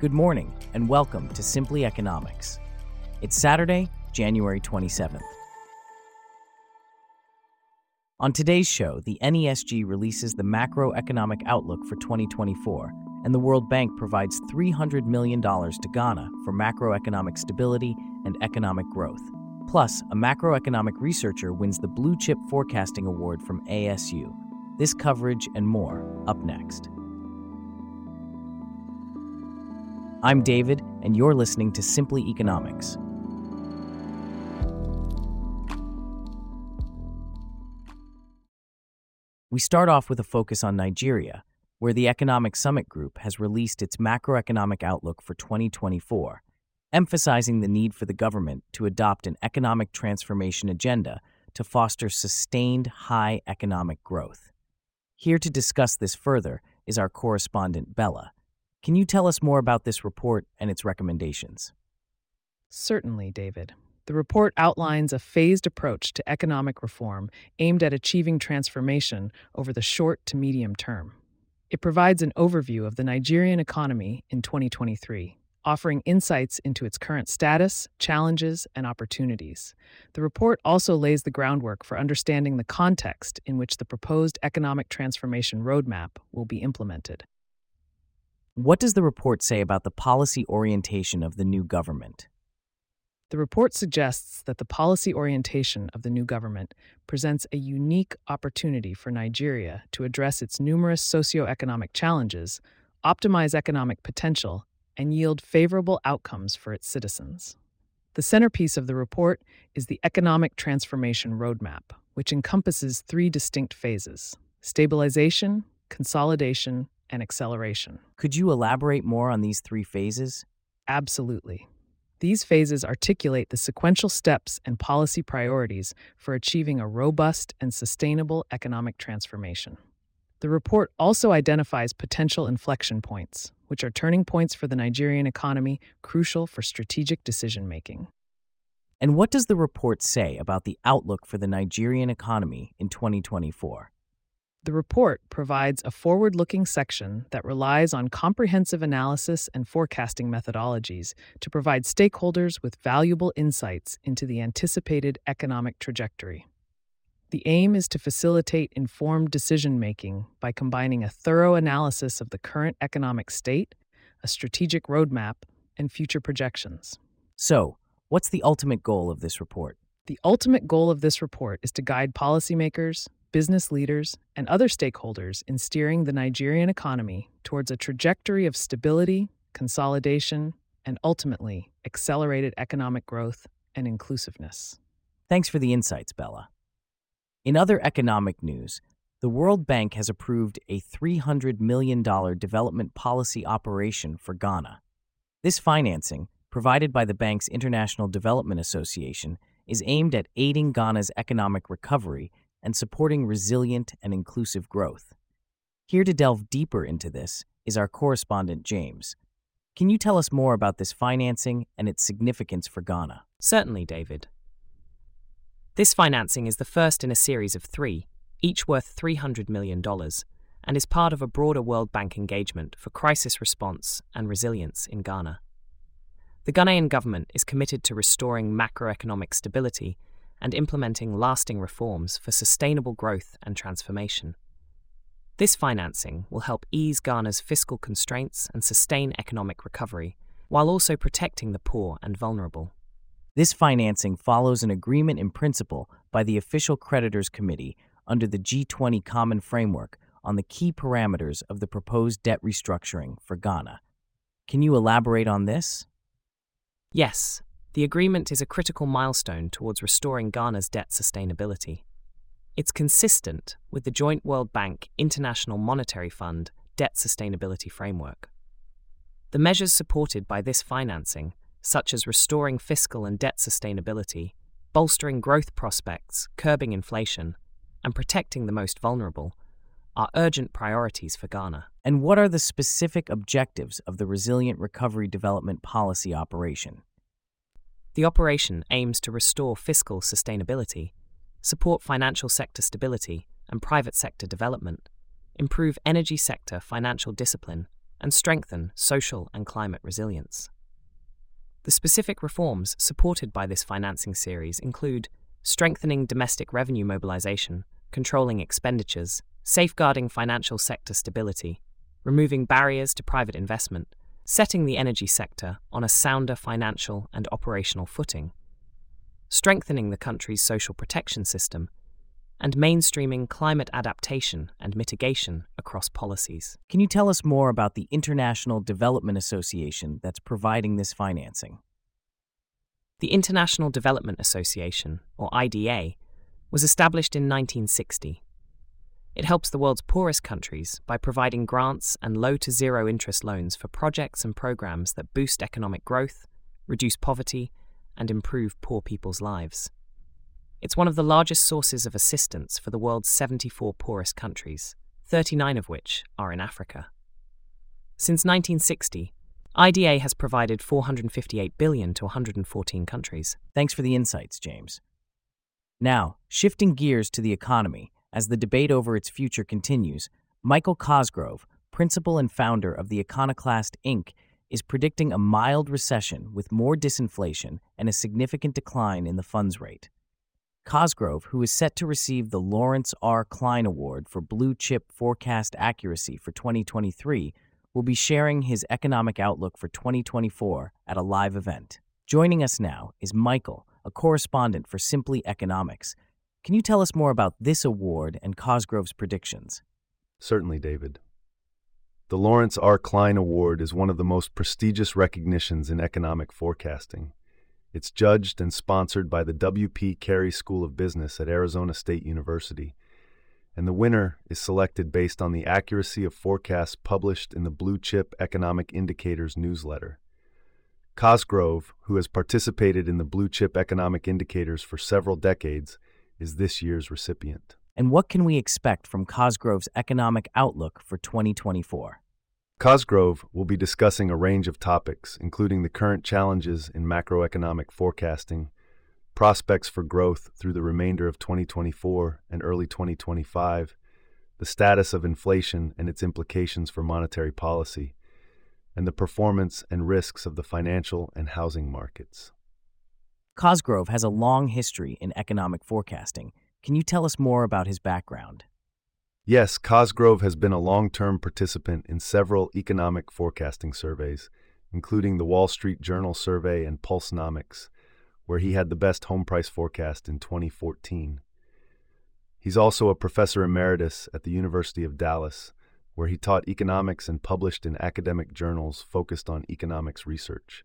Good morning, and welcome to Simply Economics. It's Saturday, January 27th. On today's show, the NESG releases the macroeconomic outlook for 2024, and the World Bank provides $300 million to Ghana for macroeconomic stability and economic growth. Plus, a macroeconomic researcher wins the Blue Chip Forecasting Award from ASU. This coverage and more up next. I'm David, and you're listening to Simply Economics. We start off with a focus on Nigeria, where the Economic Summit Group has released its macroeconomic outlook for 2024, emphasizing the need for the government to adopt an economic transformation agenda to foster sustained high economic growth. Here to discuss this further is our correspondent, Bella. Can you tell us more about this report and its recommendations? Certainly, David. The report outlines a phased approach to economic reform aimed at achieving transformation over the short to medium term. It provides an overview of the Nigerian economy in 2023, offering insights into its current status, challenges, and opportunities. The report also lays the groundwork for understanding the context in which the proposed economic transformation roadmap will be implemented. What does the report say about the policy orientation of the new government? The report suggests that the policy orientation of the new government presents a unique opportunity for Nigeria to address its numerous socioeconomic challenges, optimize economic potential, and yield favorable outcomes for its citizens. The centerpiece of the report is the Economic Transformation Roadmap, which encompasses three distinct phases stabilization, consolidation, and acceleration. Could you elaborate more on these three phases? Absolutely. These phases articulate the sequential steps and policy priorities for achieving a robust and sustainable economic transformation. The report also identifies potential inflection points, which are turning points for the Nigerian economy crucial for strategic decision making. And what does the report say about the outlook for the Nigerian economy in 2024? The report provides a forward looking section that relies on comprehensive analysis and forecasting methodologies to provide stakeholders with valuable insights into the anticipated economic trajectory. The aim is to facilitate informed decision making by combining a thorough analysis of the current economic state, a strategic roadmap, and future projections. So, what's the ultimate goal of this report? The ultimate goal of this report is to guide policymakers, business leaders, and other stakeholders in steering the Nigerian economy towards a trajectory of stability, consolidation, and ultimately accelerated economic growth and inclusiveness. Thanks for the insights, Bella. In other economic news, the World Bank has approved a $300 million development policy operation for Ghana. This financing, provided by the bank's International Development Association, is aimed at aiding Ghana's economic recovery and supporting resilient and inclusive growth. Here to delve deeper into this is our correspondent, James. Can you tell us more about this financing and its significance for Ghana? Certainly, David. This financing is the first in a series of three, each worth $300 million, and is part of a broader World Bank engagement for crisis response and resilience in Ghana. The Ghanaian government is committed to restoring macroeconomic stability and implementing lasting reforms for sustainable growth and transformation. This financing will help ease Ghana's fiscal constraints and sustain economic recovery, while also protecting the poor and vulnerable. This financing follows an agreement in principle by the Official Creditors Committee under the G20 Common Framework on the key parameters of the proposed debt restructuring for Ghana. Can you elaborate on this? Yes, the agreement is a critical milestone towards restoring Ghana's debt sustainability. It's consistent with the joint World Bank International Monetary Fund debt sustainability framework. The measures supported by this financing such as restoring fiscal and debt sustainability, bolstering growth prospects, curbing inflation, and protecting the most vulnerable, are urgent priorities for Ghana. And what are the specific objectives of the Resilient Recovery Development Policy operation? The operation aims to restore fiscal sustainability, support financial sector stability and private sector development, improve energy sector financial discipline, and strengthen social and climate resilience. The specific reforms supported by this financing series include strengthening domestic revenue mobilization, controlling expenditures, safeguarding financial sector stability, removing barriers to private investment, setting the energy sector on a sounder financial and operational footing, strengthening the country's social protection system, and mainstreaming climate adaptation and mitigation across policies. Can you tell us more about the International Development Association that's providing this financing? The International Development Association, or IDA, was established in 1960. It helps the world's poorest countries by providing grants and low to zero interest loans for projects and programs that boost economic growth, reduce poverty, and improve poor people's lives. It's one of the largest sources of assistance for the world's 74 poorest countries, 39 of which are in Africa. Since 1960, IDA has provided 458 billion to 114 countries. Thanks for the insights, James. Now, shifting gears to the economy, as the debate over its future continues, Michael Cosgrove, principal and founder of the Econoclast Inc., is predicting a mild recession with more disinflation and a significant decline in the funds rate. Cosgrove, who is set to receive the Lawrence R. Klein Award for Blue Chip Forecast Accuracy for 2023, will be sharing his economic outlook for 2024 at a live event. Joining us now is Michael, a correspondent for Simply Economics. Can you tell us more about this award and Cosgrove's predictions? Certainly, David. The Lawrence R. Klein Award is one of the most prestigious recognitions in economic forecasting. It's judged and sponsored by the W.P. Carey School of Business at Arizona State University, and the winner is selected based on the accuracy of forecasts published in the Blue Chip Economic Indicators newsletter. Cosgrove, who has participated in the Blue Chip Economic Indicators for several decades, is this year's recipient. And what can we expect from Cosgrove's economic outlook for 2024? Cosgrove will be discussing a range of topics, including the current challenges in macroeconomic forecasting, prospects for growth through the remainder of 2024 and early 2025, the status of inflation and its implications for monetary policy, and the performance and risks of the financial and housing markets. Cosgrove has a long history in economic forecasting. Can you tell us more about his background? Yes, Cosgrove has been a long term participant in several economic forecasting surveys, including the Wall Street Journal survey and Pulsenomics, where he had the best home price forecast in 2014. He's also a professor emeritus at the University of Dallas, where he taught economics and published in academic journals focused on economics research.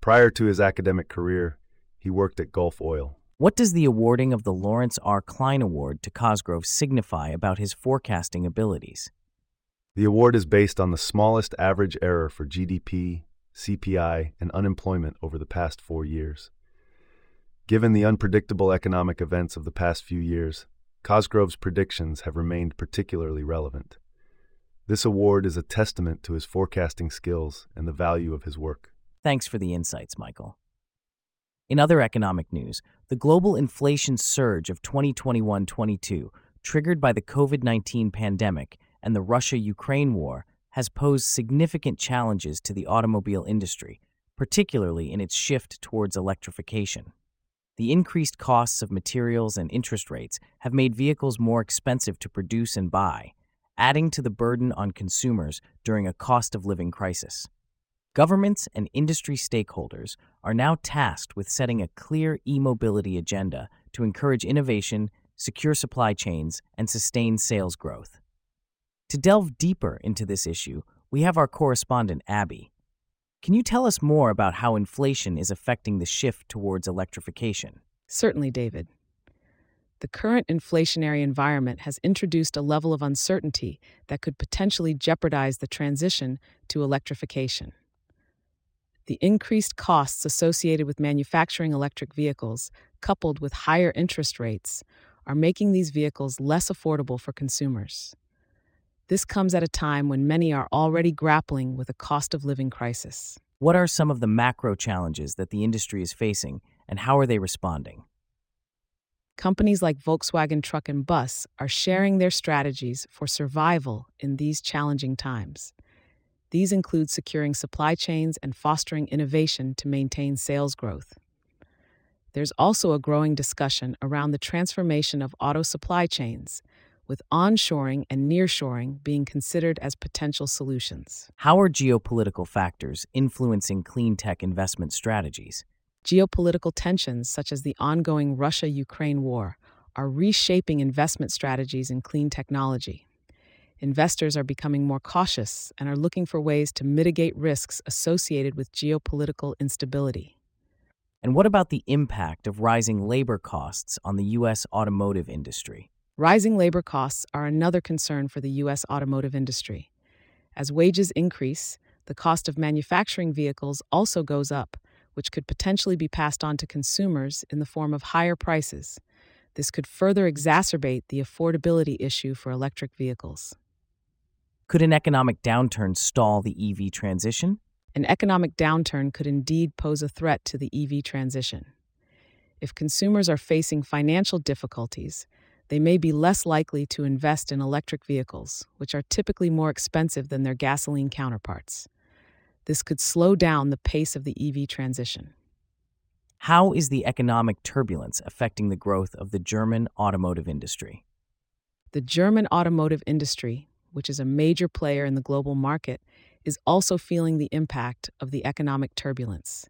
Prior to his academic career, he worked at Gulf Oil. What does the awarding of the Lawrence R. Klein Award to Cosgrove signify about his forecasting abilities? The award is based on the smallest average error for GDP, CPI, and unemployment over the past four years. Given the unpredictable economic events of the past few years, Cosgrove's predictions have remained particularly relevant. This award is a testament to his forecasting skills and the value of his work. Thanks for the insights, Michael. In other economic news, the global inflation surge of 2021 22, triggered by the COVID 19 pandemic and the Russia Ukraine war, has posed significant challenges to the automobile industry, particularly in its shift towards electrification. The increased costs of materials and interest rates have made vehicles more expensive to produce and buy, adding to the burden on consumers during a cost of living crisis. Governments and industry stakeholders are now tasked with setting a clear e mobility agenda to encourage innovation, secure supply chains, and sustain sales growth. To delve deeper into this issue, we have our correspondent, Abby. Can you tell us more about how inflation is affecting the shift towards electrification? Certainly, David. The current inflationary environment has introduced a level of uncertainty that could potentially jeopardize the transition to electrification. The increased costs associated with manufacturing electric vehicles, coupled with higher interest rates, are making these vehicles less affordable for consumers. This comes at a time when many are already grappling with a cost of living crisis. What are some of the macro challenges that the industry is facing, and how are they responding? Companies like Volkswagen Truck and Bus are sharing their strategies for survival in these challenging times. These include securing supply chains and fostering innovation to maintain sales growth. There's also a growing discussion around the transformation of auto supply chains, with onshoring and nearshoring being considered as potential solutions. How are geopolitical factors influencing clean tech investment strategies? Geopolitical tensions, such as the ongoing Russia Ukraine war, are reshaping investment strategies in clean technology. Investors are becoming more cautious and are looking for ways to mitigate risks associated with geopolitical instability. And what about the impact of rising labor costs on the U.S. automotive industry? Rising labor costs are another concern for the U.S. automotive industry. As wages increase, the cost of manufacturing vehicles also goes up, which could potentially be passed on to consumers in the form of higher prices. This could further exacerbate the affordability issue for electric vehicles. Could an economic downturn stall the EV transition? An economic downturn could indeed pose a threat to the EV transition. If consumers are facing financial difficulties, they may be less likely to invest in electric vehicles, which are typically more expensive than their gasoline counterparts. This could slow down the pace of the EV transition. How is the economic turbulence affecting the growth of the German automotive industry? The German automotive industry, which is a major player in the global market, is also feeling the impact of the economic turbulence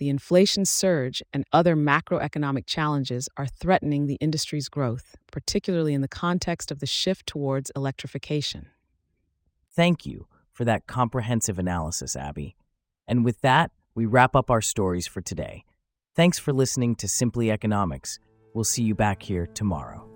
the inflation surge and other macroeconomic challenges are threatening the industry's growth, particularly in the context of the shift towards electrification. Thank you for that comprehensive analysis, Abby. And with that, we wrap up our stories for today. Thanks for listening to Simply Economics. We'll see you back here tomorrow.